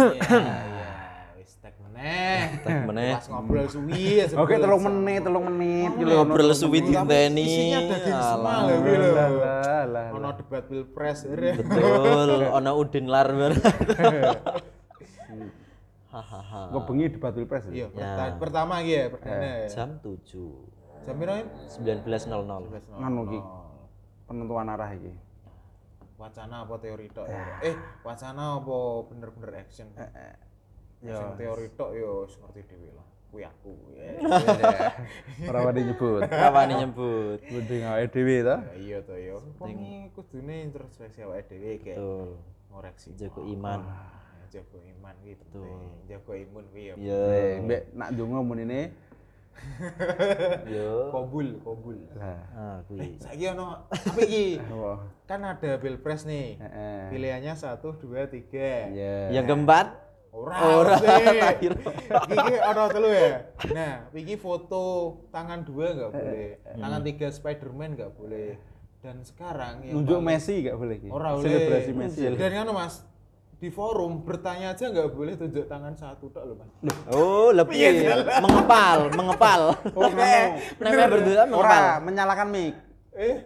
Iya, wis tek meneh. Tek meneh. Pas ngobrol suwi ya. Oke, telung menit, telung menit gitu. Ngobrol suwi Tapi dinteni. Isinya daging semua lho kuwi. Ono debat pilpres. Betul, ono Udin Larber. Hahaha. Kok bengi debat pilpres Iya, ya? perta- pertama iki ya perdana. ya. Jam 7. Jam piro? Im? 19.00. Nganu iki. Penentuan arah iki. Wacana apa teori tok? ya? Eh, wacana apa bener-bener action? Action teori tok yo ngerti dhewe lah. Kuwi aku. ya. Ora wani nyebut. Kapan nyebut? Mending awake dhewe to. Ya iya to yo. Wong kudune introspeksi awake dhewe kayak Betul. ngoreksi. Jago iman. Jago iman gitu. Jago imun kuwi ya. Iya. Eh, mbek nak ndonga mun ini. Yo. Kobul, kobul. Lah. Ah, kuwi. Saiki ono apa iki? Kan ada pilpres nih. Pilihannya satu, dua, tiga. Iya. Yang keempat, Ora, Ora. Iki ono telu ya. Nah, iki foto tangan dua nggak boleh, tangan tiga Spiderman nggak boleh. Dan sekarang yang Nunjuk Messi gak boleh iki. Ora boleh. Selebrasi Messi. Dan kan Mas di forum bertanya aja nggak boleh tunjuk tangan satu tok loh Mas. oh lebih mengepal, mengepal. Oh. Namanya berdua mengepal. Ora menyalakan mic. Eh,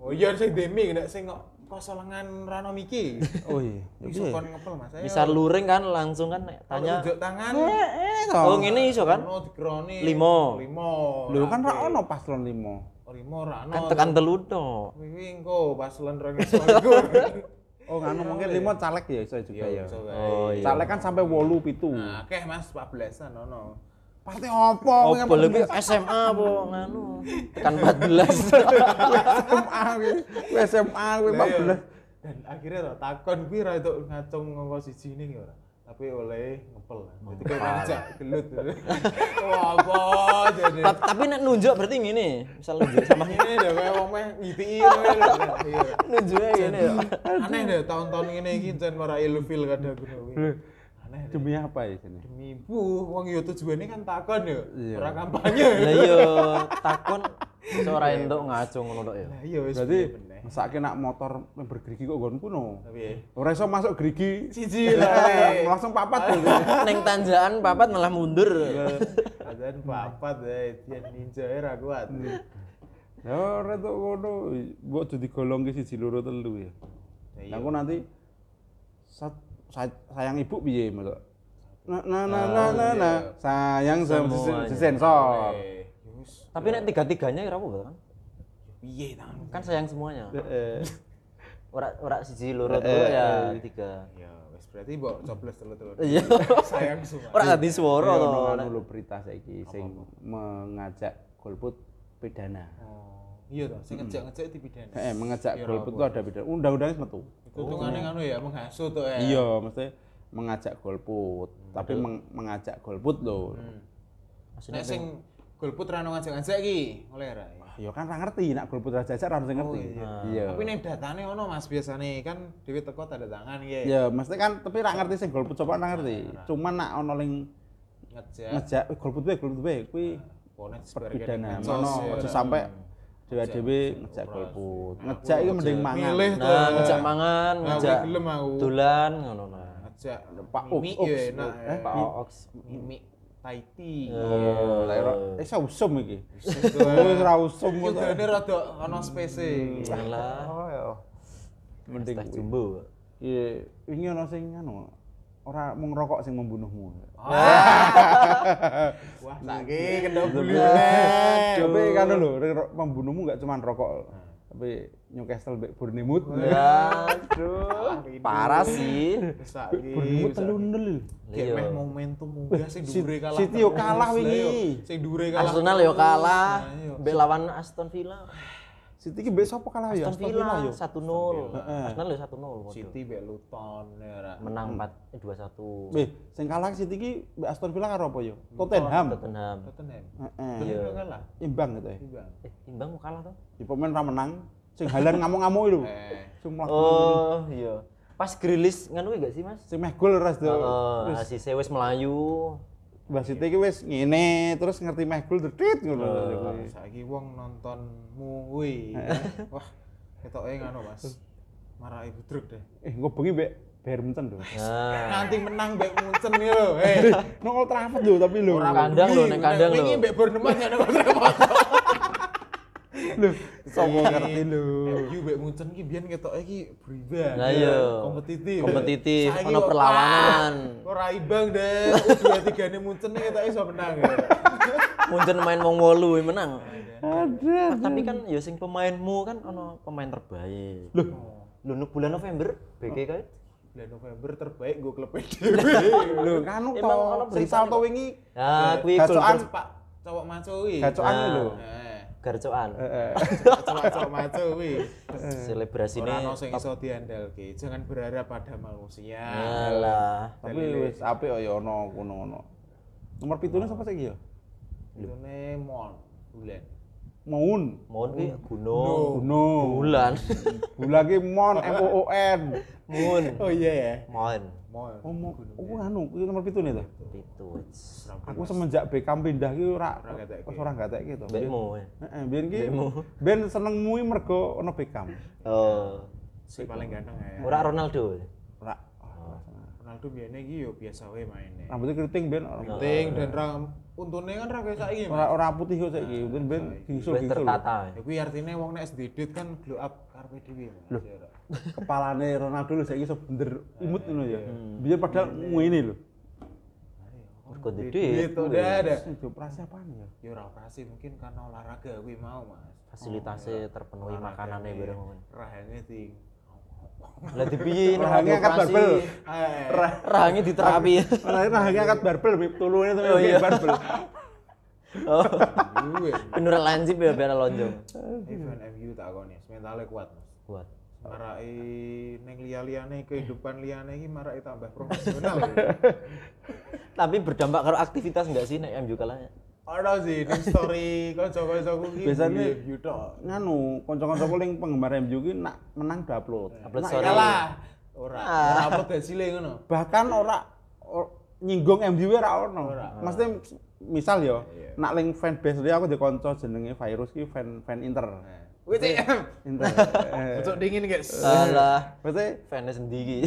oh iya sing demi nek sing kok kosolengan rano miki. Oh iya. Iso kon ngepel Mas. Ayo. Bisa luring kan langsung kan tanya. tunjuk tangan. Oh ngene iso kan? Ono dikroni. Limo. Limo. Lho kan ra ono paslon 5. Oh, limo ra ono. Kan tekan telu tok. Wiwi engko pas len rong iso iku. Oh nganu mungkin 5 caleg ya iso juga ya. iso wae. Oh iya. Caleg kan sampai 8 7. Nah, akeh Mas 14-an ono. Partai opo? Oh, lebih SMA apa nganu. Tekan 14. SMA kuwi. SMA kuwi Lah, iya. 14. Dan akhirnya tuh takon kuwi ra itu ngacung ngongko siji ning ora. Tapi oleh ngepel. Jadi kayak ngajak gelut. Wah, apa jadi. Ta- Tapi nek nunjuk berarti ngene. Misal nunjuk sama Ini deh kayak wong meh. Iya. nunjuknya gini. Aneh deh tahun-tahun ngene iki jan marai ilfil kada kuwi. Aneh deh. Demi apa ya sini? Demi bu, wong yo tujuane kan takon yo. Iya. Ora kampanye. Lah iya takon ora entuk ngacung ngono ya. Lah iya wis Berarti meneh. mesake nak motor bergerigi kok nggon kuno. Tapi ya. Ora iso masuk gerigi. Siji lah. Langsung papat tuh. Neng tanjakan papat malah mundur. Azan papat deh, dia ninja era kuat. Ya ora tuh ngono. Mbok jadi golong ke siji loro telu ya. Ya, Nah, aku nanti sa- sa- sayang ibu piye maksud? Nah, nah, nah, nah, nah, nah. sayang disensor. Eh, Tapi nek tiga-tiganya kira apa kan? Piye tangan? Kan sayang semuanya. Heeh. Ora ora siji loro telu ya tiga. Ya, wis berarti mbok coblos telu-telu. Iya. Sayang semua. Ora dadi swara Ya, to. ono anu lho berita saiki sing mengajak golput pidana. Oh, iya toh, sing ngejak-ngejak dipidana. Heeh, mengajak Kira golput itu ada pidana. Undang-undangnya metu. Itu hitungannya nganu ya, menghasut tuh ya. Iya, mesti mengajak golput, tapi meng- mengajak golput loh. Nek sing golput ra ngajak-ngajak iki, oleh ra. Ya? Ya kan ra ngerti, nak golput ra jajak ra harus ngerti. Iya. Tapi ning datane ono Mas biasane kan dhewe teko tanda tangan iki. Ya, mesti kan tapi ra ngerti sing golput coba ra ngerti. Cuman nak ono ling Ngejak ngejak "Eh, golput wae, golput wae kuwi medsos, Ono aja sampai dhewe-dhewe ngejak golput. Ngejak iki mending mangan. Milih. Nah, ngejak mangan, Nah, ngejak dolan ngono nah. Ngejak Pak. Uks. ya. Pak Ox. Mimi Taiti. Oh, lah ora eh iso usum iki. Itu Wis ra usum kok. Jugane rada ono space. Lah, Oh ya. Mending jumbo. Iya, ini ono sing anu ora mung rokok sing membunuhmu. Wah, saiki kena bulu. Tapi kan lho, membunuhmu enggak cuma rokok. Tapi Newcastle mbek Bournemouth. Aduh, parah sih. Bournemouth telu nol. Kayak meh momentum munggah sing dhuwure kalah. City yo kalah wingi. Sing dhuwure kalah. Arsenal yo kalah, Nah, mbek lawan Aston Villa. City ki mbek sapa kalah ya? Aston Villa yo. 1-0. Arsenal yo 1-0. waduh. City mbek Luton ya. Menang 4 eh 2-1. Weh, sing kalah City ki mbek Aston Villa karo apa yo? Tottenham. Tottenham. Tottenham. Heeh. Iya. kalah. Imbang gitu ya. Imbang. Eh, imbang mau kalah tuh. Di pemain ra menang, sing halan ngamuk-ngamuk lho. Eh. Sing mlaku. Oh, iya. Pas grilis nganu gak sih, Mas? Sing meh gol ras do. Heeh, si Sewes Melayu. Mbak Siti ki wis ngene, terus ngerti meh gol dedit ngono. Saiki wong nontonmu kuwi. Wah, ketoke ngono, Mas. Marai budruk deh. Eh, engko bengi mbek Munchen lho. Nah, Nanti menang mbek Munchen iki lho. Eh, Nang Old Trafford lho tapi lho. ora Kandang lho, nek kandang Wingi lho. mbek Bournemouth ya Bournemouth. Lho, sapa ngerti lho. MU mbek Munchen ki biyen ketok iki beribah. Lah iya. kompetitif. Kompetitif, ono perlawanan. ah, Ora imbang deh. U23 ne Munchen iki ketok iso menang. ya. Munchen main wong wolu ya menang. Ada. Ah, tapi kan ya sing pemainmu kan ono pemain terbaik. Loh, lho nu bulan November BK kae. Bulan November terbaik gue klub PDW. Lho, kanu to. Sing berita salto wingi Ah, kuwi Gacokan. Pak cowok maco wi. gacokan Nah. lho. Eh, garcoan. Heeh. cowok cowok maco wi. Selebrasine Ora ono sing iso diandalke. Jangan berharap pada manusia. Alah. Tapi wis apik ya ono kono ono. Nomor pitune sapa saiki ya? Itune mon bulan. Maun. Mohon kuwi gunung. Gunung. Bulan. Bulan ki Mon M O O N. Mun. Oh iya ya. Mohon. Mon. Oh, mo, oh anu, kuwi nomor pitune to. Itu. Aku semenjak Beckham pindah ki ora Ora gatekke to. Mbekmu. Heeh, biyen ki ben senengmu ki mergo ono Beckham. Oh. Si paling ganteng ya. Ora Ronaldo. Ora. Ronaldo biyen iki yo biasa wae maine. Rambutnya keriting ben Penting dan ram untune kan ra kayak saiki. ora ora putih kok saiki. Ben ben Wis gingsul. tertata. Ya kuwi artine wong nek sedidit kan glow up karepe dhewe. Mas. Kepalane Ronaldo lho saiki iso bener imut ngono ya. Biyen padahal ngene lho. Mergo duit. udah ada. Itu operasi apaan ya? Ya ora operasi mungkin karena olahraga kuwi mau, Mas. Fasilitasnya terpenuhi makanannya bareng. iya. Rahane ting. Lah dipiye nek Rahangnya angkat barbel. Eh, Rahangnya diterapi. Nah angkat barbel, tulune itu Oh, iya. barbel. Oh. Bener lancip ya biar lonjong. Event MU tak koni, mentalnya kuat, Mas. Kuat. Marai neng liya-liyane kehidupan liyane iki marai tambah profesional. Tapi berdampak karo aktivitas enggak sih nek MU kalahnya? Ada sih ning story kanca-kancaku iki Biasanya bully MU tok. nganu, kanca-kancaku ning penggemar MU ki nak menang udah upload. Upload Nak story. Kalah. Ora, Ah. ora upload hasilnya ngono. Bahkan ora or- nyinggung MU ora ono. Maksudnya misal yo, Iya. nak link fanbase dia aku di konco jenenge virus ki fan fan Inter. Wih, Cek. Inter. Eh, dingin, guys. Alah, Maksudnya fans sendiri.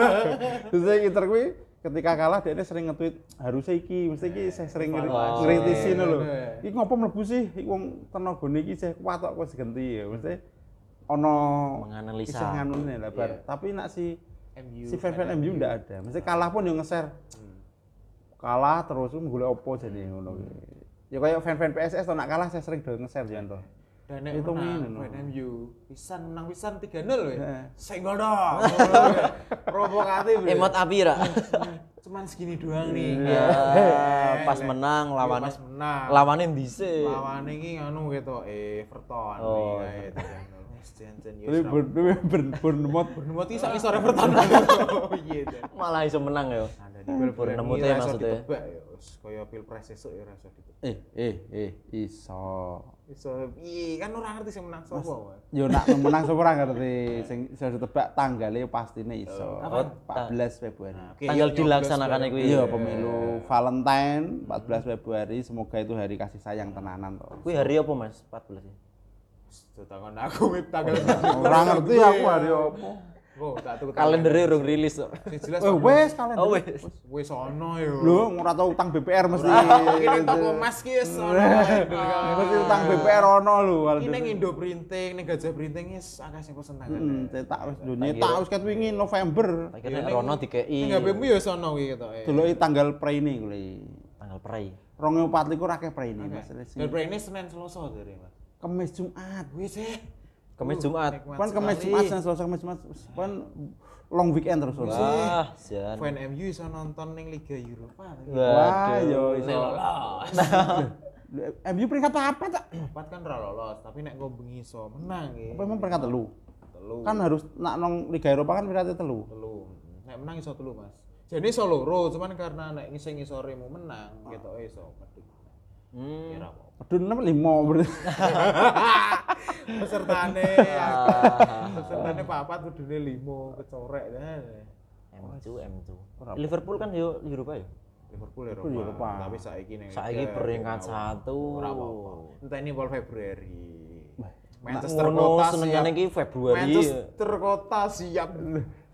Terus Inter kuwi ketika kalah dia sering nge-tweet harusnya iki, mesti iki saya sering Oh. ngritisi lho. Iya. Iki ngopo mlebu sih? Iki wong tenagane iki saya kuat kok wis ganti ya. Mesti ono Menganalisa. isih nganune lah bar. Iya. Tapi nak si MU. si fan-fan MU ndak ada. Mesti kalah pun yo nge-share. Kalah terus golek opo jadi ngono kuwi. Ya kayak fan-fan PSS to nak kalah saya sering do nge-share jan to. Dan nek Itu menang, no. fan MU, pisan menang pisan 3-0 weh. Heeh. Senggol dong. Provokatif. Emot api ra. Cuman segini doang nih. Ya, Eh, pas menang iya, lawannya. pas menang. Lawannya dhisik. Lawane iki nganu gitu, Everton Oh. nih kayak 3-0. Wis jan-jan yo. Tapi Bournemouth Bournemouth iki sak isor Everton. Oh iya. Malah iso menang ya. Bal Bournemouth ya maksudnya. Ditebak ya, wis kaya pilpres esuk ya ora iso ditebak. eh eh eh iso. Iso piye kan ora ngerti sing menang sapa, Mas. Yo nak menang sapa ora ngerti sing iso ditebak tanggalnya pastine iso. Apa? 14 Februari. Oke, Tanggal yuk, dilaksanakan nyoblos kuwi. Iya, pemilu Valentine 14 Februari. Semoga itu hari kasih sayang tenanan toh. Kuwi hari apa, Mas? 14 ya. Takon aku tanggal Ora ngerti aku hari apa. Oh, tak tuku Kalendernya urung rilis kok. Sing jelas Oh, wes kalender. Oh wis. wis ono yo. Lho, ora tau utang BPR mesti. Nang toko emas ki wis ono. Mesti utang BPR ono lho kalender. ning Indo Printing, ning Gajah Printing wis akeh sing pesen tanggal. Hmm, cetak wis lho nyetak wis ket wingi November. Tak kira nek Rono dikei Ning HP-mu yo wis ono kuwi ketoke. Deloki tanggal preine kuwi. tanggal prei. 2024 akeh preine Mas. Dan pre ini Senin Selasa dari Mas. Kemis Jumat. Wis eh. Kemis Jumat. Nikmat Kan kemis sekali. Jumat Selasa Kemis Jumat. Kan long weekend terus. Wah, jan. Fan MU iso nonton ning Liga Eropa. Wah, yo iso. Lolos. MU peringkat apa tak? Empat kan ora lolos, tapi nek nggo bengi iso menang. Apa emang peringkat telu? Telu. Kan harus nak nong Liga Eropa kan peringkat telu. telu. Nek menang iso telu, Mas. Jadi iso loro, cuman karena nek sing ngisoremu menang, gitu iso. Hmm. Ya ora apa. Aduh, enam lima berarti. Pesertane Ah. pesertane papat kudune 5 kecorek. Nah. M2 M2. Liverpool kan yo Eropa ya. Liverpool Liverpool Eropa. Eropa. Tapi saiki ning Saiki peringkat ya, satu. Ora apa-apa. Entah ini bulan Februari. Ngono senengane iki Februari. Manchester kota siap.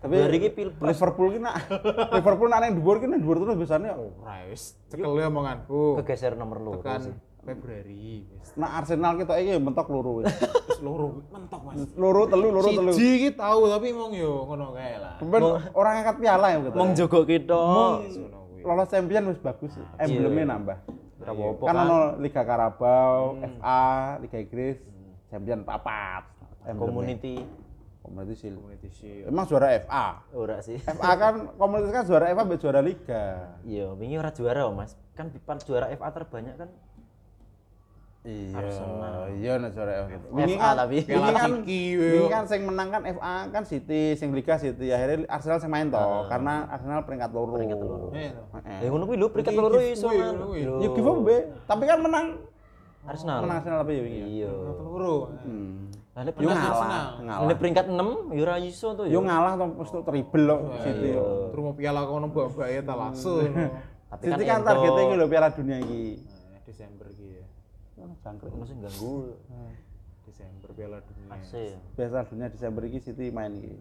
Tapi Hari iki pilpres. Liverpool ki nak Liverpool nak nang dhuwur ki nang dhuwur terus biasanya Ora wis cekel ya omonganku. kegeser nomor loro Tekan sih. Februari nak Arsenal kita iki mentok loro wis. Wis loro mentok Mas. Loro telu loro telu. Siji iki tahu tapi mong yo ngono kae lah. Ben orang angkat piala ya kita. Mong jogo kita. Lolos champion wis bagus. Emblemnya nambah. Ora apa-apa Kan kan. ono Liga Carabao, FA, Liga Inggris, champion papat. Community Community Shield. Community Shield. Emang juara FA. ora sih. FA kan komunitas kan juara FA mbek juara Liga. Iya, wingi ora juara, Mas. Kan pipan juara FA terbanyak kan Iya. Iya nek juara FA. FA tapi. Wingi kan wingi kan sing menang kan FA kan City, sing Liga City. Akhirnya Arsenal sing main toh karena Arsenal peringkat loro. Peringkat loro. Eh, no. Heeh. Ya ngono kuwi lho peringkat loro iso kan. Ya giveaway, tapi kan menang. Arsenal. Menang Arsenal tapi ya wingi. Iya. Loro. Hmm. Lah nek Yo peringkat ngalah, ngalah. nek peringkat 6 ya ora iso to Yo ya. ngalah toh mesti triple loh City. yo. Terus piala kono mbak-mbak ya tak langsung. Tapi City kan kan targetnya ento- iki lho Piala Dunia iki. Nah, Desember iki ya. Jangkrik. Sing ganggu. Desember piala dunia. Ya. Piala Dunia Desember iki City main iki.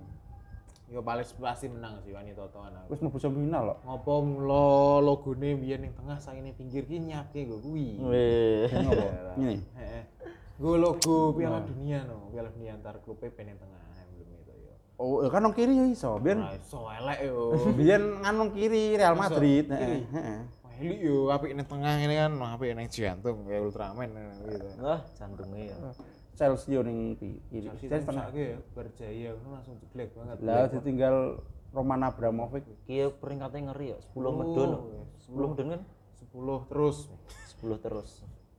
Yo paling pasti menang sih wani totoan aku. Wis mlebu semifinal loh. Ngopo mulo logone biyen ning tengah saiki ning pinggir ki nyapke nggo kuwi. Weh. Ini apa? Ini. Heeh. Gue logo Piala Dunia no, Piala Dunia antar klub ben ning tengah emblem itu yo. Oh, ya kan nang kiri ya iso. Biyen Ora iso elek yo. biyen kan nang kiri Real Iso. Madrid. Kiri. Heeh, heeh. Wah, Eli yo apik ning tengah ini kan, apik ning jantung kayak Ultraman gitu. Wah, jantungnya ya. Chelsea yo ning kiri. Chelsea Chelsea tengah ya berjaya ngono langsung jeblek banget. Lah ditinggal Roman Abramovich. Ki peringkatnya ngeri ya, 10 Oh, medun. iya. 10 medun kan? 10 terus. 10 terus.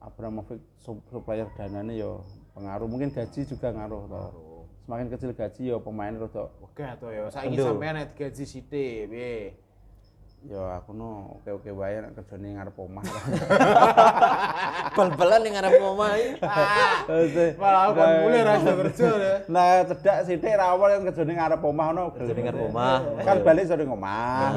Abramovich sup- supplier dananya yo pengaruh mungkin gaji juga ngaruh toh. Semakin kecil gaji yo pemain rada Oke to yo, saiki Aduh. sampean nek digaji sithik piye? yo aku no oke-oke wae nek kerjane ngarep omah. Bal-balan yang ngarep omah iki. Malah aku kan mulai rasa kerja ya. Nah, cedak sithik ra awal yang kerjane ngarep omah ono. Kerjane ngarep omah. Kan balik sore omah.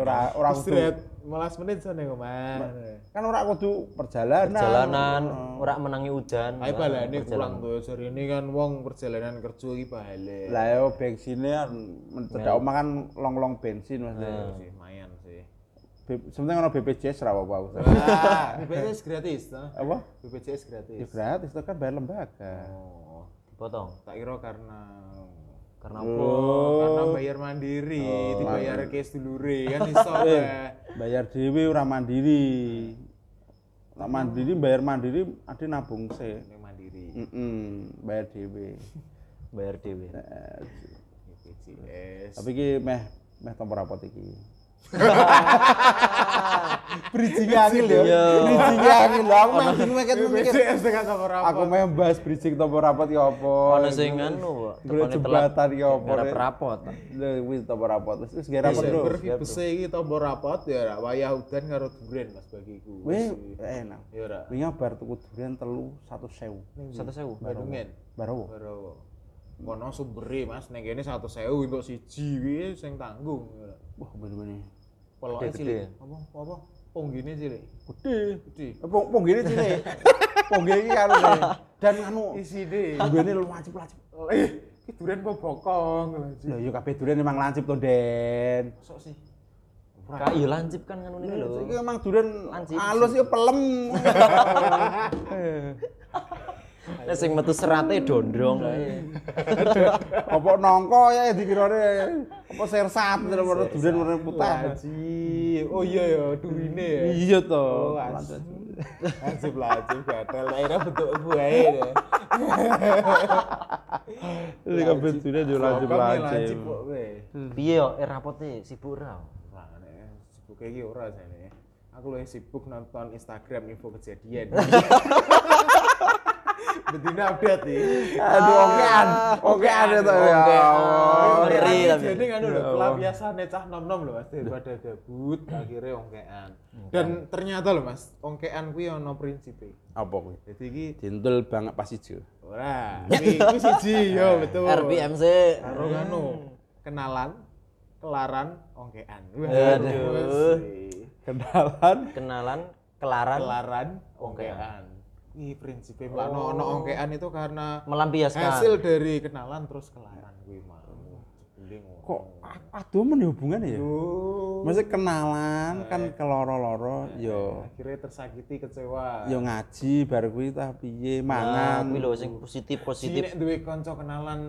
Ora ora kudu Istirahat malas menit sana ngomong. kan ora kudu perjalanan. Perjalanan, ora menangi hujan. Ayo balane pulang tuh sore ini kan wong perjalanan kerja iki balik. Lah yo bensinnya men- cedak omah kan long-long bensin Mas. sih lumayan sih. B- Sebenarnya ono BPJS ra apa-apa. aku. Wah, BPJS gratis toh. Apa? BPJS Ya gratis. gratis itu kan bayar lembaga. Oh, Dipotong. tak kira karena Karena Oh. karena bayar mandiri, dibayar ke sedulure kan iso ya. Bayar dhewe ora mandiri. Nak mandiri bayar mandiri ada nabung. Ini mandiri. Heeh, bayar dhewe. bayar dhewe. BPJS. Tapi iki meh meh tombol rapot iki. bridging angin lho. Bridging angin lho. Aku meh bingung mikir. Apa? Aku meh bahas bridging tombol rapot ya apa. Ono sing anu. Golek telat. jembatan ya apa. Ngarep rapot. Lho wis tombol rapot. Wis gak rapot ki bese iki tombol rapot ya ra wayah udan karo duren Mas bagiku. Wih, enak. Ya ora. Wingi bar tuku durian telu 100.000. Satu sewu. Bandungen. Baru. Baru. Kono sumbere Mas ning kene 100.000 untuk siji kuwi sing tanggung. Wah, bener-bener. Gede-gede. cilik. Apa apa? Ponggine cilik. Gede. Gede. Eh, Pong pong gini cilik. Pong gini anu. Dan anu Isine. wajib wajib. Eh, iki duren apa bokong. Lah yo kabeh durian emang lancip to, Den. Masuk sih. Kak iya lancip kan ngono iki lho. Iki emang durian Lancip halus yo pelem. Nek sing metu serate dondrong kae. Apa nongko ya dikirane apa sersat terus durian warna putih. Oh iya ya, durine ya. Iya to. Oh. Wajib wajib gatel. Akhirnya bentuk buahe deh. Ini Lancip lancip. kok kowe. Piye yo eh rapote sibuk ra? Ora sibuk iki ora jane. Aku luwih sibuk nonton Instagram info kejadian. Betina update nih. Aduh, okean. Okean itu ya. Ngeri tapi. Jadi kan lho, pelampiasan cah nom-nom lho Mas daripada gabut akhirnya ongkean. Dan ternyata lho Mas, ongkean kuwi ono prinsipe. Apa kuwi? Jadi iki Dintul banget pas ijo. ora, iki siji yo betul. RPMC. Karo anu, kenalan, kelaran, ongkean. Aduh. wes. Kenalan. Kenalan, kelaran, Kelaran, ongkean. Ini prinsipnya Mbak ono ono ongkean itu karena melampiaskan. hasil dari kenalan terus kelaran kuwi mau. Beling. Kok aduh men ya hubungannya ya? Yo. Maksudnya kenalan kan keloro-loro yo akhirnya tersakiti kecewa. yo ngaji bar kuwi tah piye Nah, mangan kuwi lho sing positif Si positif. nek duwe kanca kenalan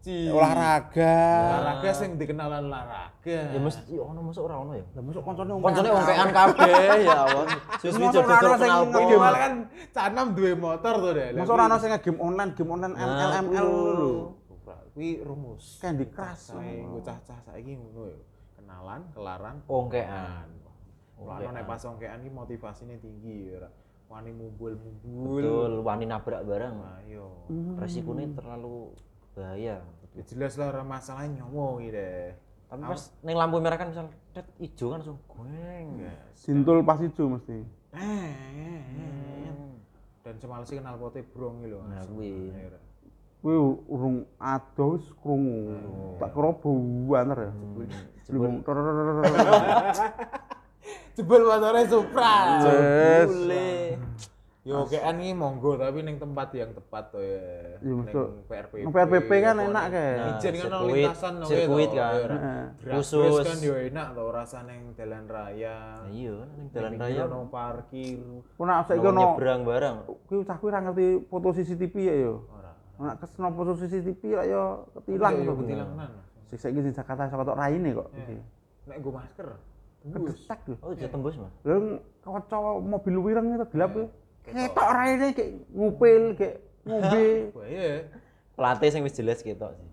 ngaji. olahraga. Olahraga sing dikenalan olahraga. Ya mesti ono mosok ora ono ya. Lah masuk koncone wong Koncone ongkean kabeh ya Allah. Mosok jodoh ora ono sing kenal ngegame. Minimal kan canam duwe motor tuh deh. Masa ora ono sing game online, game online ML ML lho. Kuwi rumus. Candy Crush. Nggo cah-cah saiki ngono ya. Kenalan, kelaran, Ongkean. Mulane nek pas ongkean iki motivasine tinggi ya ora. Wani mumbul-mumbul. Betul, wani nabrak barang. Ayo. Resikonya terlalu bahaya. Ya jelas lah ora masalah nyomo iki deh. Tapi pas ning lampu merah kan misal tet ijo kan langsung goeng. Sintul pas ijo mesti. Eh, Dan semalas sih kenal pote brong iki lho. Nah, kuwi. Kuwi urung ado wis krungu. Tak kira buan ya. Belum Jebul motore Supra. Yes. Yo kean iki monggo tapi ning tempat yang tepat to ya. Iya, Ning maksud- PRPP. Nang PRPP kan enak kae. Nah, Ijen kan lintasan no sirkuit kan. Khusus Khusus. kan yo enak to rasa ning jalan raya. Nah, iya, ning jalan Ning raya ono parkir. Ku nak saiki ono nyebrang barang. kuwi cah kuwi ora ngerti foto CCTV ya yo. Ora. Nek kesno foto CCTV lah yo ketilang Yo to. ketilangan. Sik saiki di Jakarta saka tok raine kok. Nek nggo masker. Tembus. Oh, jadi tembus, Mas. Lha kaca mobil wireng itu gelap ya. Ketok raine kayak ngupil kayak ngombe. Bahaya. Pelatih sing wis jelas ketok sih.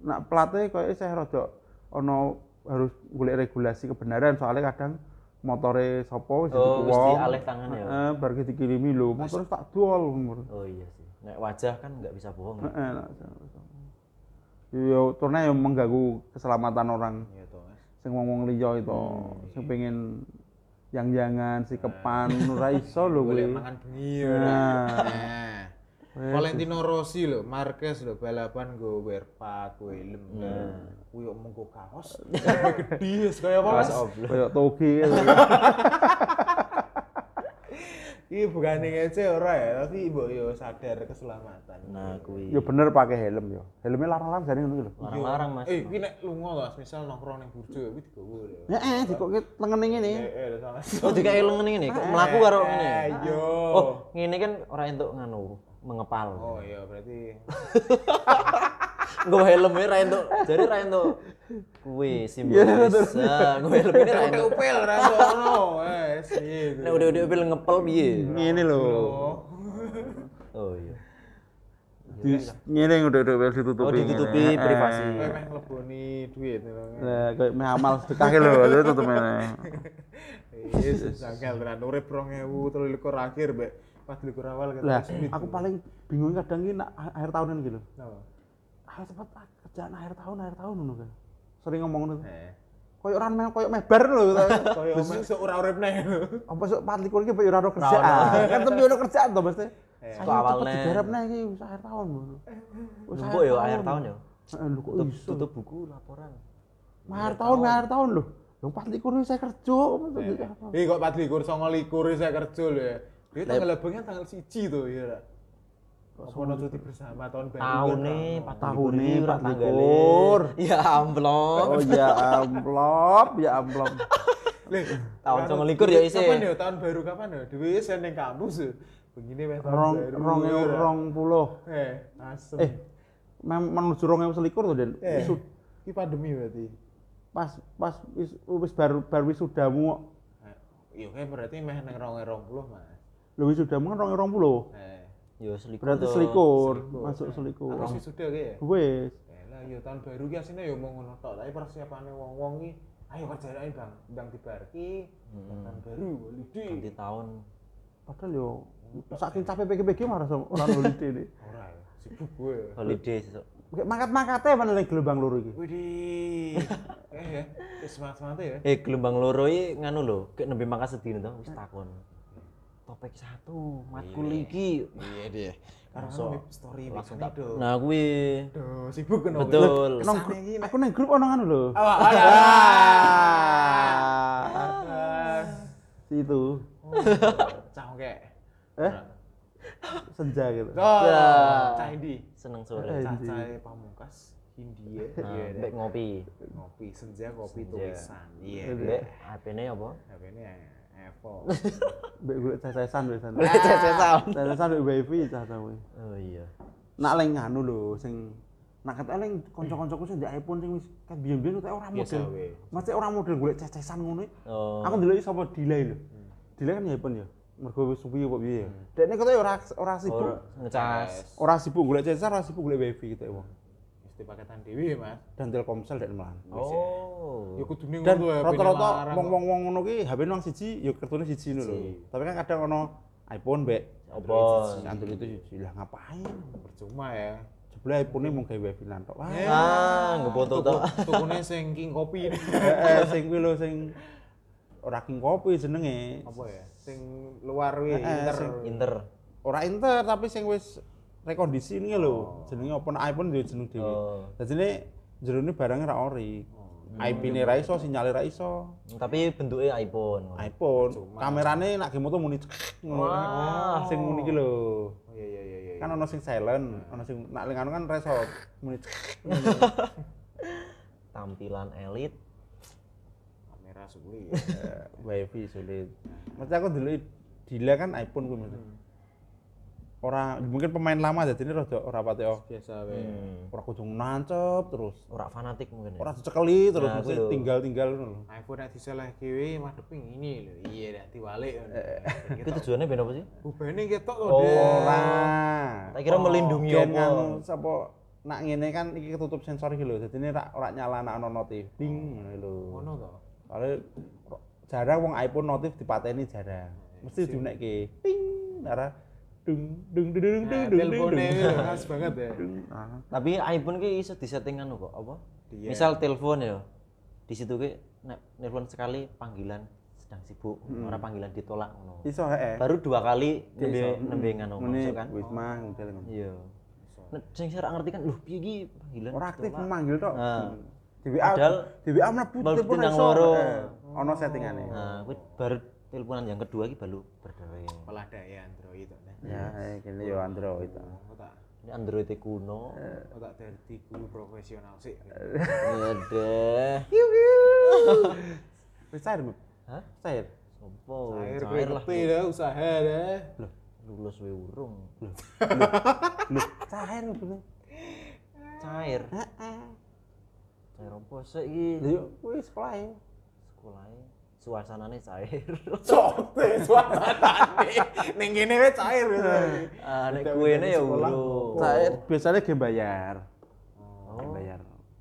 Nak pelatih koyo saya rada ono harus golek regulasi kebenaran soalnya kadang motore sapa wis Oh, mesti alih tangan ya. Heeh, bar ki dikirimi lho, motor tak dual. Oh iya sih. Nek wajah kan nggak bisa bohong. ya. Heeh, nak. Yo turne yo mengganggu keselamatan orang Iya to, Mas. sing wong-wong liya itu, sing pengen yang jangan sikepan ora iso lho Golek kuwi. mangan bengi. Nah. Nah. Valentino Rossi lho, Marquez lho balapan go werpa go helm. Kuwi kok mengko kaos. Gede wis kaya apa, Mas? Kayak toge gitu. Iki bukan ngece ora ya, tapi mbok yo sadar keselamatan. Nah, kuwi. Ya bener pakai helm yo. Helmnya larang-larang jane ngono lho. Larang-larang, Mas. Eh, iki nek lunga lho, misal nongkrong ning burjo kuwi digowo lho. Ya eh dikoke lengene ngene. Eh, eh, salah. Oh, dikai lengan ini kok melaku karo ngene. Ayo. Oh, ngene kan ora entuk nganu, mengepal. Oh iya, berarti Helmnya ra entuk, jare ra entuk. Kuwi simbolis. Ah, nggo helm ini upel ra ono. Wes, gitu. Nek udah-udah upil ngepel piye? Ngene lho. Oh. Iya. Di ngene udah-udah wis ditutupi. Oh, ditutupi privasi. Eh, Kowe meh ngleboni duit. Lah kayak meh amal sedekah lho, lho tutup ngene. Yesus, janggal tenan urip 2023 akhir, Mbak. 24 awal kata Lah, aku paling bingung kadang iki nak akhir tahunan gitu. Napa? Ah cepet ah, kerjaan akhir tahun, akhir tahun ngono kan. Sering ngomong ngono. Eh, Koyo ora meh koyo meh bar lho. koyo masuk ora urip neh. Apa sok 24 iki ora ono kerjaan. Kan tapi ono kerjaan to mesti. Ayo awalnya- cepet digarap neh iki wis akhir tahun ngono. Wis ya akhir tahun. Heeh, lho kok Tutup, iso. tutup buku laporan. Akhir tahun, akhir tahun lho. Lho 24 iki saya kerja. Ih kok 24 29 saya kerja lho ya. Dia tanggal labangnya tanggal 1 tuh ya. Ra. Apa ono cuti bersama tahun baru? Tahun kan, nih, ono. empat Tahun nih, nih, Pak tanggalnya. Likur. Ya amplop. Oh ya amplop, ya amplop. Tahun karo- 29 ya isih. Kapan ya tahun baru kapan ya? Dewe wis ning kampus ya. Begini wis tahun Rong baru. rong ya, Ra. rong puluh. Eh, asem. Eh, mem- menuju rong selikur tuh Den. Eh, iki pandemi berarti. Pas pas wis wis baru baru wisudamu. Eh, Iya kan berarti meh nang 2020, Mas. Lho wisudamu kan rong rong puluh. Eh, Yo selikur. Berarti selikur, Selikur. masuk selikur. Aku sih sudah ki ya. Wis. Eh, lah ya tahun baru ki asine ya mau ngono tok, tapi persiapane wong-wong ki ayo kerjaan Bang, Bang dibarki. Tahun baru holiday. Ganti tahun. Padahal yo saking capek PGPG marah sama orang holiday ini. Ora ya, sibuk gue. Holiday sesuk. Mangkat-mangkatnya mana lagi gelombang loro iki. Widih. Eh ya, wis semangat ya. Eh gelombang loro iki nganu lho, kayak nembe mangkas sedina to wis takon. Topik satu, matkul iki. Iya deh. Karena kan story Langsung tak. itu. Nah kuwi Duh, sibuk kan. Betul. Nek- aku nang grup ono ngono lho. Ah, ada. Ah, Situ. Cangkek. Eh? Senja gitu. Oh, Ya. cah Indi. seneng sore. Cah-cah pamungkas India Nah, iya ngopi. ngopi senja kopi tulisan iya Mbek HP-ne apa? HP Apple Mbek golek cesesan wis sana. Cecesan. Cesesan mbek wifi cah kuwi. Oh iya. Nak leng anu lho sing nak kata leng kanca-kancaku sing ndek iPhone sing wis kan biyen-biyen kok ora Biasa model. Masih ora model golek cecesan ngono. Oh. Aku ndelok sapa delay lho. Delay kan ya iPhone ya. Mergo wis suwi apa piye ya. Dekne kata ora ora sibuk. Ngecas. Ora sibuk golek cecesan, ora sibuk golek wifi gitu ya wong. Mesti paketan dewi mas Dan Telkomsel dek melahan. Oh. ya kudune Dan ngono ya rata-rata wong-wong wong ngono ki HP nang siji ya kartune siji ngono lho. Tapi kan kadang ono iPhone mbek Apa? Android itu siji. Lah ngapain? percuma ya Jebule iPhone mung gawe wifi lan tok. Wah. Ah, ngefoto tok. tukune sing king kopi ini Eh, sing kuwi lho sing ora king kopi jenenge. apa ya sing luar wi Eh, inter sing- Inter. Ora inter tapi sing wis rekondisi ini lho. Jenenge apa iPhone duwe jeneng dhewe. Oh. Dadine jerone barangnya ra ori. IP-ne ra iso, sinyale ra iso. Tapi bentuknya iPhone. iPhone, kamerane nak game foto muni ngono. Wah. Sing muni ki lho. oh iya iya iya iya Kan ono sing silent, ono sing nak ling anu kan reso muni. Tampilan elit. kamera suwi Eh, wifi sulit. Mesti aku dulu dila kan iPhone kuwi mesti. Ora mungkin pemain lama jadi ini rada ora pati oh. biasa we Hmm. Ora kudu nancep terus. Ora fanatik mungkin ya. Ora dicekeli terus Nah, lho. tinggal-tinggal ngono lho. iPhone nek diseleh kiwi madeping ini lho iya nek diwalik ngono Itu tujuannya ben apa sih? bubene ketok lho Oh. Dek. Ora. Tak kira melindungi apa? nganu sapa nak ngene kan iki ketutup sensor iki lho. Dadi ini ora ora nyala nak ono notif. Ding ngono lho. ngono to Soalnya jarang wong iPhone notif dipateni jarang. Mesti diunekke ting ora dung dung dung dung Nah, dung dung teleponnya dung. itu khas banget ya. Tapi iPhone ki iso disetting anu kok, apa? Iya. Misal telepon ya. Di situ ki nek nelpon sekali panggilan sedang sibuk, ora panggilan ditolak ngono. Iso heeh. Baru dua kali nembe nembe Mene masuk kan. Wisma model ngono. Iya. Nek sing ora ngerti kan, lho piye iki panggilan Ora aktif memanggil tok. Nah. Di WA di WA mlebu telepon nang iso. loro. Ono settingane. Nah, kuwi baru teleponan yang kedua iki baru berdaya. malah Ya, eh, kene yo Android. aku tak Ini Android kuno. aku tak dadi guru profesional sih Ya deh. Wis cair, Bu. Hah? Cair. Sopo? air Cair lah. ngerti dah usaha dah Loh, Lulus we urung. loh, cair bener. Cair. Heeh. Cair apa sih iki? Lha yo kuwi sekolah ya. Suasananya cair. sote suasana ning kene wis cair wis Ah, nek kuene ya urung. Cair biasanya game bayar. Oh, Game bayar.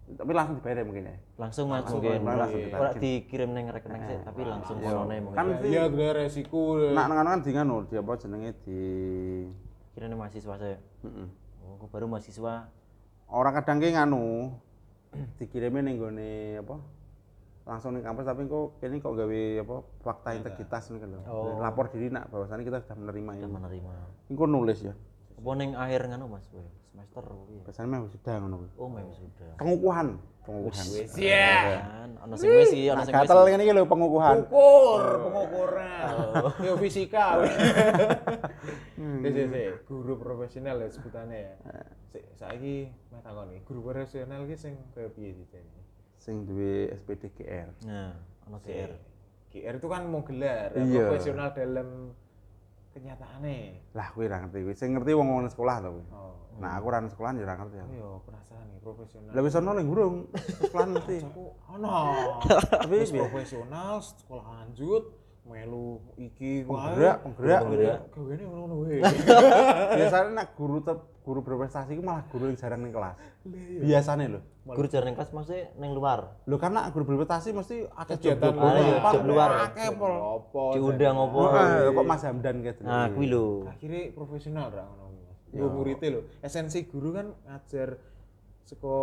Tapi langsung dibayar ya mungkin ya. langsung mas Langsung, mungkin. langsung Ora ditarget. dikirim neng rekening sih, tapi langsung konone mungkin. Kan mesti iya ada resiko nak nang kan di nganu, di apa jenenge di Kirane mahasiswa saya. Heeh. Oh, aku baru mahasiswa. Orang kadang ki nganu dikirimin ning gone apa? Langsung ning kampus tapi kok kene kok gawe apa fakta integritas ngono kan lho. Oh. Lapor diri nak bahwasannya kita sudah menerima ini. Menerima. Engko nulis ya. Apa neng akhir nganu mas? Boy? Semester apa piye? Biasanya mah sudah ngono kuwi. Oh, memang sudah. Pengukuhan, pengukuhan. wis ya Kan, ono sing wis iki, Nah, sing wis. gatel ngene iki lho pengukuhan. ukur pengukuran yo fisika Hmm. wis wis wis. guru profesional ya sebutannya ya Sik, saiki meh takoni guru profesional ki sing kaya piye dijane Sing duwe SPD GR. Nah, ono GR. GR itu kan mau gelar ya, Iya. profesional dalam kenyataannya Lah kuwi ra ngerti kuwi. Sing ngerti wong-wong sekolah to kuwi. oh Nah, aku ra sekolah ya ra ngerti. aku. yo penasaran nih profesional Lah wis ono ning gurung. Sekolah ngerti. aku ono Tapi profesional sekolah lanjut melu iki Penggerak, penggerak. Penggerak. gawene ngono wae Biasanya nak guru ter, guru berprestasi itu malah guru yang jarang ning kelas. Biasanya lho. Guru jarang kelas maksudnya neng luar. Lho karena guru berprestasi mesti akeh Kegiatan job luar. Iya, job luar. Akeh apa Diundang kok Mas Hamdan gitu. Nah, kuwi lho. akhirnya profesional ra ngono Mas. Yo muridé lho. Esensi guru kan ngajar saka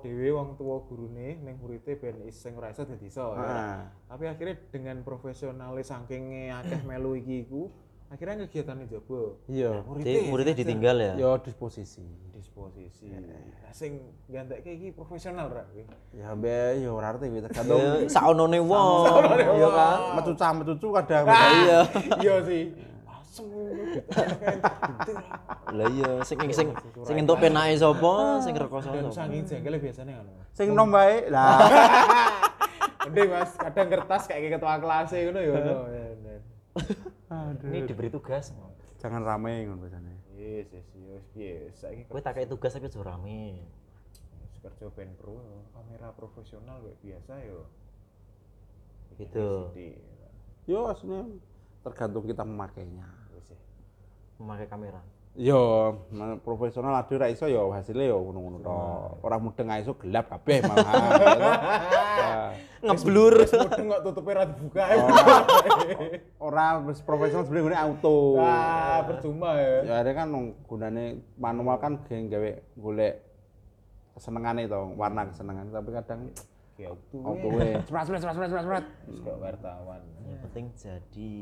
dhewe wong tuwa gurune ning muridé ben sing ora iso dadi iso. ya. Ah. Tapi akhirnya dengan profesionalis saking akeh melu iki iku, akhirnya kegiatan jaba. Iya. Jadi muridnya ditinggal ya. Yo disposisi. disposisi. Lah sing gantekke iki profesional ra kuwi. Ya be yo ora ngerti kuwi tergantung Ya saonone wong. Iya kan? mecuca mecucu kadang. Iya. Iya sih. Lah iya, sing sing sing entuk penake sapa, sing rekoso sapa. saking jengkel biasanya ngono. Mas. Sing nom bae. Lah. Mending Mas, kadang kertas kayak ketua kelas e ngono ya ngono. Ya, ya. Aduh. Ini diberi tugas. Jangan rame ngono biasanya. Yes, yes, yes, yes. Saiki Kowe tak kayak tugas tapi aja rame. kerja band pro kamera profesional kayak biasa yo. Gitu. Di Yo aslinya tergantung kita memakainya. Ya. Memakai kamera. Yo, profesional ade ra iso yo hasilnya yo ngono-ngono tok. Ora mudeng iso gelap kabeh malah. Ya. Ngeblur. Wis mudeng kok tutupe ra dibuka. Ora wis profesional sebenarnya gue auto. Ah, percuma ya. Ya ada kan gunane manual kan geng gawe golek kesenengane to, warna kesenengan tapi kadang Kayak auto. auto we. Ceprat ceprat ceprat ceprat ceprat. Wis kok wartawan. Yang penting jadi.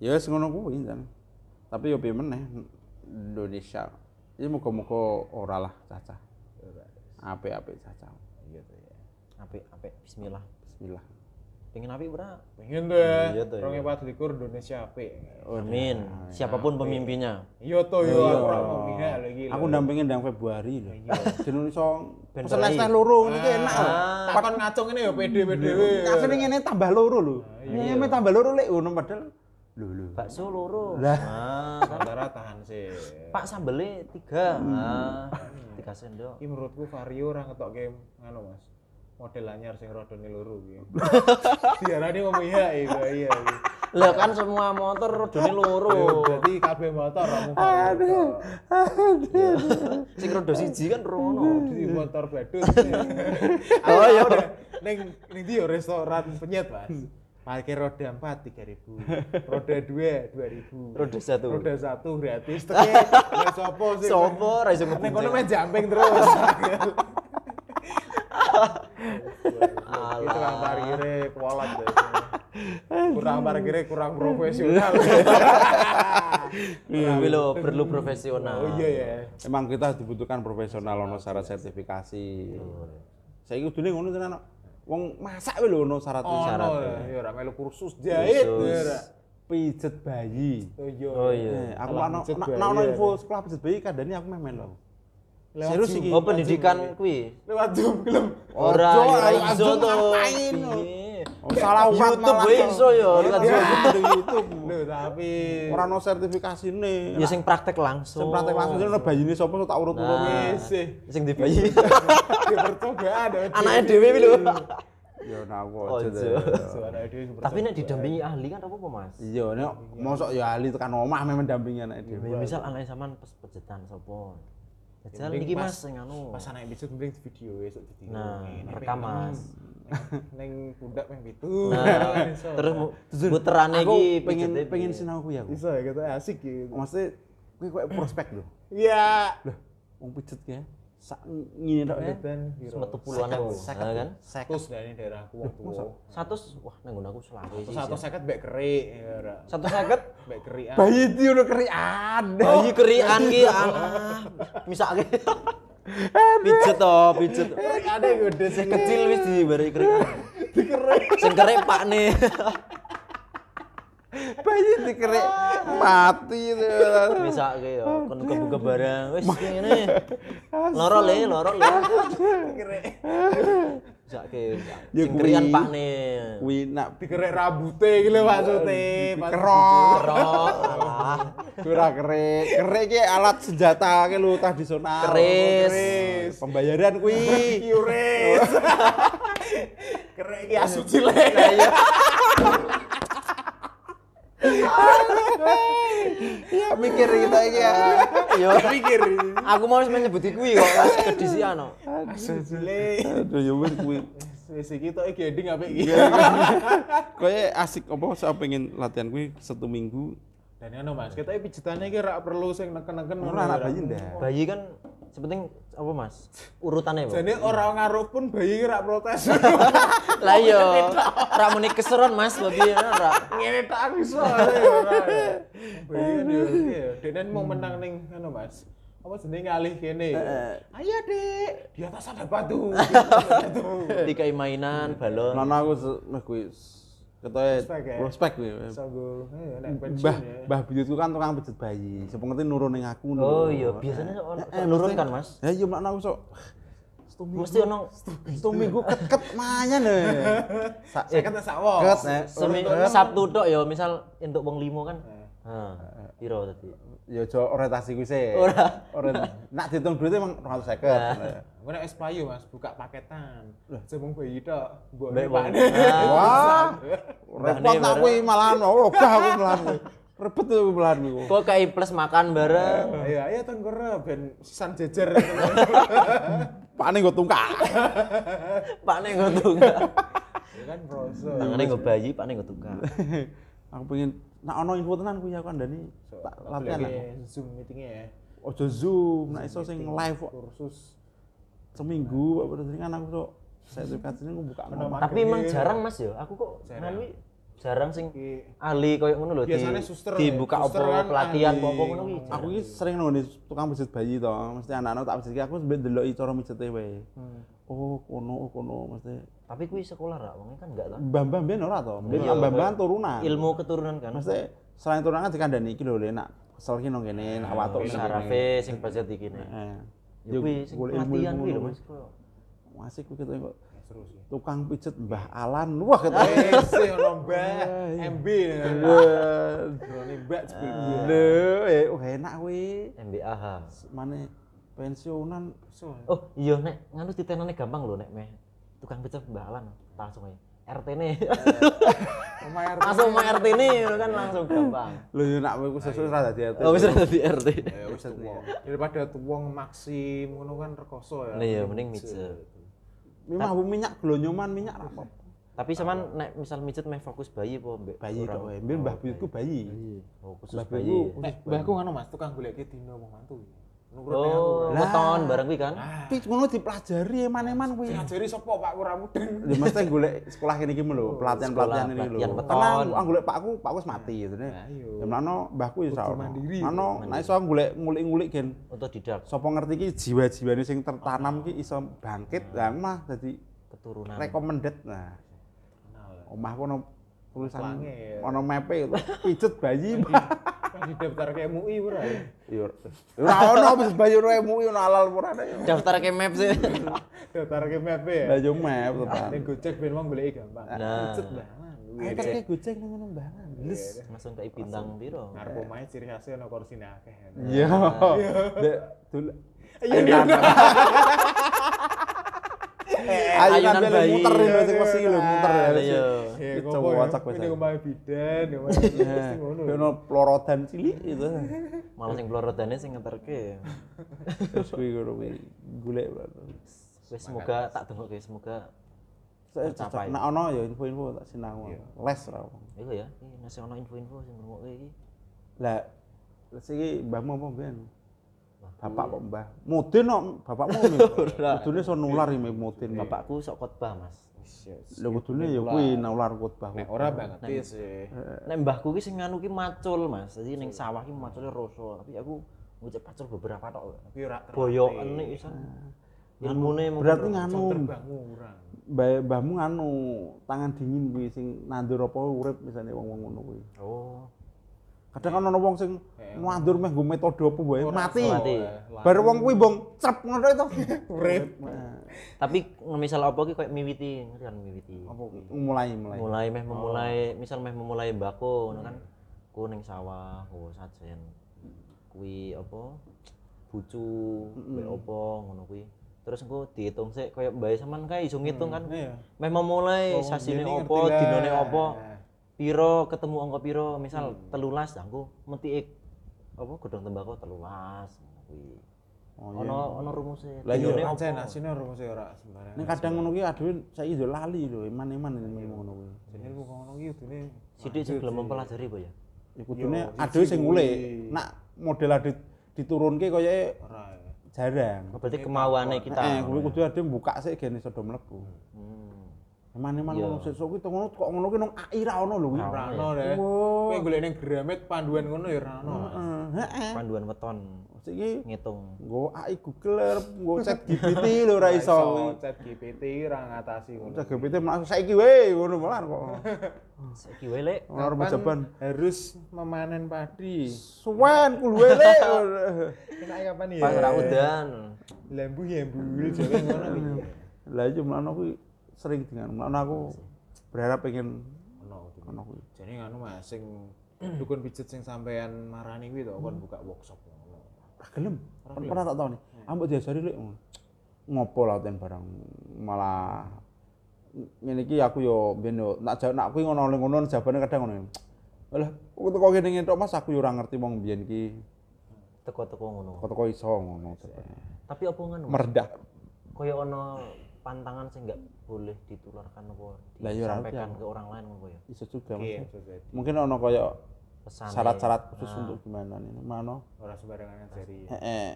Ya wis ngono kuwi kan. Tapi yo piye meneh Indonesia. Ini muga-muga ora lah cacah. Apik-apik cacah. Iya tuh ya. Bismillah. Bismillah. Pengen apik ora? Pengen tuh ya. Iya tuh ya. Rong epat likur Indonesia apik. Amin. Siapa pun pemimpinnya. Iya tuh yo aku ora mau pihak lagi. Aku ndampingin ndang Februari lho. Jeneng iso Ben pesen teh loro ngene iki enak lho. takon ngacung ini ya pede pede. Asline ngene tambah loro lho. Ngene tambah loro lek ngono padahal lho. Bakso loro. Lah. Ah, Sementara tahan sih. Pak sambelnya tiga. Ah, tiga sendok. Iki menurutku Vario ora ngetokke ngono Mas. Model anyar sing rodone loro iki. Diarani ngomong iya iya iya. Lah kan semua motor rodone loro. Jadi kabeh motor kamu Vario. Sing rodo siji kan rono. Di motor badut. Oh, iya. Ning ning ndi restoran penyet, Mas. Parkir roda 4 3000. Roda 2 2000. Roda satu. Roda 1 gratis. Lah sopo sih? Sopo ra iso Ning kono ngebunceng. main jumping terus. Itu kan parkirnya kualat deh. Kurang parkirnya kurang profesional. Tapi lo perlu profesional. Oh iya ya. Emang kita dibutuhkan profesional ono syarat sertifikasi. Saiki kudune ngono tenan. Wong masak wae lho ono syarat Oh, syarat. no, ya ora melu kursus jahit. Ya. Pijet bayi. Oh iya. Oh iya. Aku ana pijet ana- ana ya. info sekolah pijet bayi kadane aku lho. Lewat Serius iki. Oh pendidikan kuwi. Lewat Zoom film. Ora iso to. ngapain, Piye? Oh, salah umat YouTube malah wae to. iso ya Iya, Zoom. di YouTube. Loh, tapi Ora ono sertifikasine. Ya sing praktek langsung. Sing praktek langsung ono bayine sapa tak urut-urut. Nah, Wis sih. sing di bayi. Di percobaan. Anaknya dhewe iki lho. Ya nah aku Ojo. aja. Tapi nek didampingi ahli kan apa Mas? Iya, nek mosok ya ahli tekan omah memang dampingi anak dhewe. Ya, misal anake sampean pes pejetan sapa? Jajal niki Mas sing anu. pas anak episode mending di video esuk di Nah, rekam Mas. Neng pitu. Nah, Iso. terus Aku iki pengen pengen sinau kuwi aku. iso ya gitu asik gitu. Maksudnya kuwi koyo prospek lho. Iya. Loh, wong pijet ya. Sak ngene tok ya. Semetu puluhan ewu. Nah, kan? Sekus dari daerahku wong tuwa. Satu wah nang nggon aku Sulawesi. Satu sih. seket mbek kerik ya ora. Satu seket Mbek kerikan. Bayi iki ono kerian. bayi kerian ki alah. Misake. Pijet to, pijet. Kerikane gede Sing kecil wis dibari kerian. Dikerek. Sing kerek pakne. Bayi dikerek mati itu. Misake yo kon kebuka barang wis ngene. Loro le, loro le. kerek. Misake Ya sing kerian pakne. Kuwi nak Dikerek rambute iki lho maksude. Pas- kerok. Kerok. Alah. Ora kerek. Kerek ki alat senjata ki lho tradisional. Keris. Keris. Pembayaran kuwi. Yuris. Kerek iki asu cilik. Ya mikir kita iki ya. Yo Pikir. aku mau menyebut kuwi kok Mas kedisian no. Asu cilik. Aduh ya wis kuwi. Wis iki tok iki ending apik iki. Kayak asik apa saya pengen latihan kuwi satu minggu. Dan anu Mas, kita pijetannya iki rak perlu sing neken-neken Ora anak bayi ndak. Bayi kan sepenting apa Mas? Urutannya apa? Jadi orang ngaruh pun bayi iki rak protes. Lah iya, ora muni keseron Mas babi ora. Ngene tak aku iso. ora. Bayi kan yo iya, denen mau menang ning anu Mas. Apa jenenge ngalih kene. Ayo Dek, di atas ada batu. Di atas ada batu. Dikai mainan, balon. Nana aku se- meh Ketoke Prospek ya? eh, Mbah, ya. mbah buyutku kan tukang pijet bayi. Sapa ngerti nurun ning aku. Oh nurun. iya, biasanya ono Eh, nurun mesti- kan, Mas. Ya iya makna aku sok Mesti ono Seminggu ket-ket manyan lho. Sa Saya kata sawo. ket nek seminggu Sabtu tok ya misal entuk wong limo kan. Eh. Heeh. Piro tadi? ya aja orientasi kuwi sih. Ora. Orientasi. Nak dihitung duit emang 250. Gue nek es payu mas, buka paketan. Sebung bayi tok, mbok Mbak, Pak. Bang. Ah. Wah. Repot bareng. kuwi malahan oh gah aku malahan. Repot tuh malahan kuwi. Kok kayak plus makan bareng. Ayo, ayo tenggore ben sisan jejer. Pak ning go tungkak. Pak ning tukang. Ya kan proso. Tangane nggo bayi, Pak ning nggo tukang. Aku pengen nak ono info tenan kuwi aku andani tak latihan. lah. Zoom meetingnya ya. Ojo zoom, nak iso sing live kok Kursus. seminggu apa terus kan aku sok sertifikat ini aku buka. Tapi emang jarang Mas ya. Aku kok iki jarang sing Iki ahli koyo ngono lho di Biasanya suster ya. dibuka kan pelatihan apa ngono iki. Aku iki sering nang tukang pijet bayi to, mesti anak-anak tak pijet aku sampe ndeloki cara mijete wae. Oh, kono, oh, kono mesti. Tapi kuwi sekolah ra wong kan enggak ta. Mbah-mbah ben ora to. Ben Iya, mbah-mbahan turunan. Ilmu keturunan kan. Mesti selain turunan kan dikandani iki lho Le, nak kesel ki nang kene, nak watuk nang kene. sarafe sing budget iki ne. Heeh. Ya kuwi sing ilmu-ilmu kuwi lho. Mas. Kok Masih kuwi ketemu kok seru sih. tukang pijet Mbah Alan. Wah ketemu. Eh, sih ono mbah MB. Drone mbak gue. Lho, eh oh enak kuwi. MBAH. Mane pensiunan So, Oh iya nek nganu titenane gampang lho nek meh tukang pecah Mbak Alan langsung aja. RT ne. omah RT. langsung mau RT ne kan langsung gampang. Lho yo nak kowe sesuai ra dadi RT. Oh bisa dadi RT. Ya wis tuwa. Daripada tuwa ngemaksim ngono kan rekoso ya. Nah iya mending mijet. Memang minyak glonyoman minyak ra apa. Tapi sampean nek misal mijet meh fokus bayi apa mbek Bayi tok orang? wae. Mbien mbah buyutku bayi. Oh khusus bayi. mbahku ngono Mas, tukang golek dino wong mantu. Nurut Oh, Lah. weton bareng kuwi kan. Tapi ngono dipelajari eman-eman kuwi. Ngajari sapa Pak ora mudeng. Ya mesti golek sekolah kene iki lho, pelatihan-pelatihan ini lho. Tenang, aku golek pakku, pakku wis mati gitu. Lah, iya. Ya mlano mbahku ya ora. Mano nek iso aku golek ngulik-ngulik gen Untuk didak sapa ngerti iki jiwa-jiwane sing tertanam iki iso bangkit. Lah aku mah dadi keturunan. recommended. Nah, Kenal. omahku ono tulisan ono mepe. Pijet bayi. Di daftar ke MUI ora ya. Ya ora ono wis bayi ora MUI ono halal ora ada ya. Daftar ke map sih. Daftar ke MAP ya. Lah yo map tenan. Ning Gojek ben wong goleki gampang. Nah. Pijet banget. Ayo kayak goceng nang ngono mbangan. Langsung kayak bintang piro. Ngarep omahe ciri khasnya ono kursine akeh. Iya. Dek dul Iya. Ayo Ayunan kan bayi. muter ini sing mesti lho muter ya. Iya. Ya ngopo ya. wacak wis. Ini omahe bidan, omahe mesti ngono. Ono plorodan cilik itu. Malah sing plorodane sing ngeterke. Terus kuwi ngono kuwi golek. Wis semoga tak dengokke semoga Saya Tercapai. cocok. Nek ono ya info-info tak sinau. Les ra. wong. iku ya, iki nasi ono info-info sing ngrungokke iki. Lah siki mbahmu apa mben? Bapak kok mbah? Mudin kok bapakmu. Kudune iso nular iki mudin. Bapak Bapakku sok khotbah, Mas. lho kudune ya kuwi nular khotbah. Nek ora banget sih. Nek mbahku ki sing nganu ki macul, Mas. Jadi ning sawah ki macule rasa, tapi aku ngucap macul beberapa tok. Tapi ora. Boyoken nih isan. Ilmune mungkin Berarti nganu mbah mbahmu nganu tangan dingin kuwi sing nandur apa urip misalnya wong-wong ngono kuwi. Oh, Kadang kan ana wong sing nandur meh nggo metode apa wae mati. Bar wong kuwi bong crep ngono itu. Urip. tapi misal apa ki koyo miwiti, ngerti kan miwiti. Apa mulai mulai. Mulai meh memulai, misal meh memulai mbako ngono kan. Ku ning sawah, oh sajen. Kuwi apa? Bucu, mbek apa ngono kuwi. Terus engko dihitung sik koyo mbae sampean kae iso ngitung kan. Iya. Meh memulai Oh, sasine lah. dinone apa. Piro ketemu angka piro, misal telulas lah engko metik apa godhong tembakau telulas kuwi. Oh, Ono ono rumuse. Lah iya, Dinone Pancen apa? asine rumusé ora sembarangan. Ning kadang ngono kuwi aduh saiki yo lali lho, iman-iman ini ngono kuwi. Jadi lu ngono iki udune Sidik sing gelem mempelajari apa ya? Ya kudune Yo, aduh sing kuwi. ngulik. Nak model adit diturunke koyoke ora ya. jarang. Oh, Berarti kemauannya kita. Eh, kuwi kudu ade buka sik gene sedo mlebu. Hmm. Emane-emane Iya. ngono sesuk kuwi ngono kok ngono ki nang AI ra ono lho kuwi. Ra Ora ono deh. Kowe golek ning Gramet panduan ngono ya ora ono. Heeh. Panduan weton Iki ngitung. nggo AI Google, nggo chat GPT lho ra iso. Chat GPT ora ngatasi ngono. Chat GPT malah saiki wae ngono malah kok. Saiki wae lek Ora Kapan jaban. harus memanen padi. Suwen kul wae lek. Enak kapan ya? pas ora udan. Lembu ya mbul jare ngono iki. Lah iya mlano kuwi sering dengan mlano aku berharap pengen Ono. ono kuwi. Jadi nganu Mas sing dukun pijet sing sampean marani kuwi to kon buka workshop ngono. Ora gelem. Pernah tak tahu nih. Ambek diajari lek ngopo latihan barang malah ngene iki aku yo ben yo nak jawab nak kuwi ngono ngono jawabane kadang ngono. Lah, kok teko kene ngentok Mas aku yo ora ngerti wong biyen iki Teko-teko ngono. kok teko iso ngono jawabane. Tapi apa ngono? Merendah. Kaya ono pantangan sing enggak boleh ditularkan apa Lah, iya, disampaikan ke orang lain ngono ya. Iso juga Iya, jadi Mungkin ono kaya Pesan. syarat-syarat khusus untuk gimana nih. Mano? ora sembarangan ngajari. Heeh.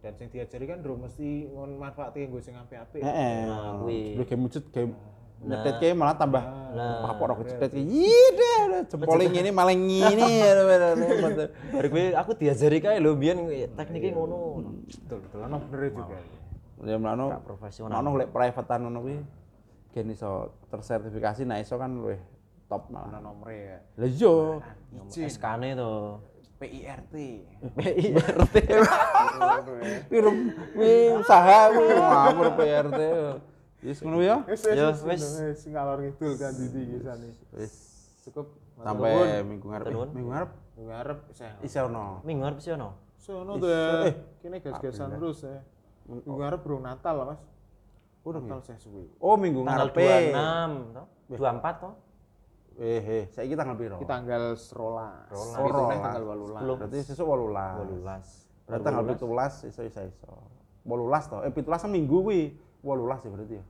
Dan sing diajari kan ndro mesti manfaati nggo sing apik-apik. Heeh. Nah, kuwi. Sebelum game wujud game nyetet kayak malah tambah Nah. papor aku cepet kayak iya deh jempolnya ini malah ngini Baru gue aku diajari kae lho biyen tekniknya ngono. Betul, betul. Ono bener juga. ya melano Gak profesional. melano golek privatean ngono kuwi gen iso tersertifikasi nah iso kan luwih top Ono malah nomere ya. lah iya SK-ne to. PIRT. PIRT. Kuwi usaha kuwi ngawur PRT wis ngono ya Wis Ya, wis wis ngalor ngidul kan Didi iki sane. wis Cukup. sampai minggu ngarep minggu ngarep ngarep saya. iso ono Minggu ngarep sih ono. Sono tuh ya. Eh, Kene gas-gasan terus ya. Minggu ngarep bro Natal Mas. Udah Natal saya suwi. oh minggu Tanggal ngarep 26 to. 24 to. eh eh saiki tanggal piro Ki tanggal rolas. Rolas. Itu Oh, neng rolas. tanggal 18. Sepuluh. berarti sesuk 18 18. Berarti tanggal 17 iso iso iso. 18 to. Eh 17 kan minggu kuwi. 18 ya berarti ya.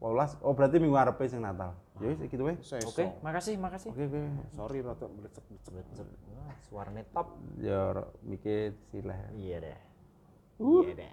18. Oh berarti minggu arepe sing Natal. Ya wis gitu wae. Oke, makasih, makasih. Oke oke. Sorry rada melecek-melecek. Cep. Wah, suaranya top. Ya mikir sileh. Iya deh. Iya deh.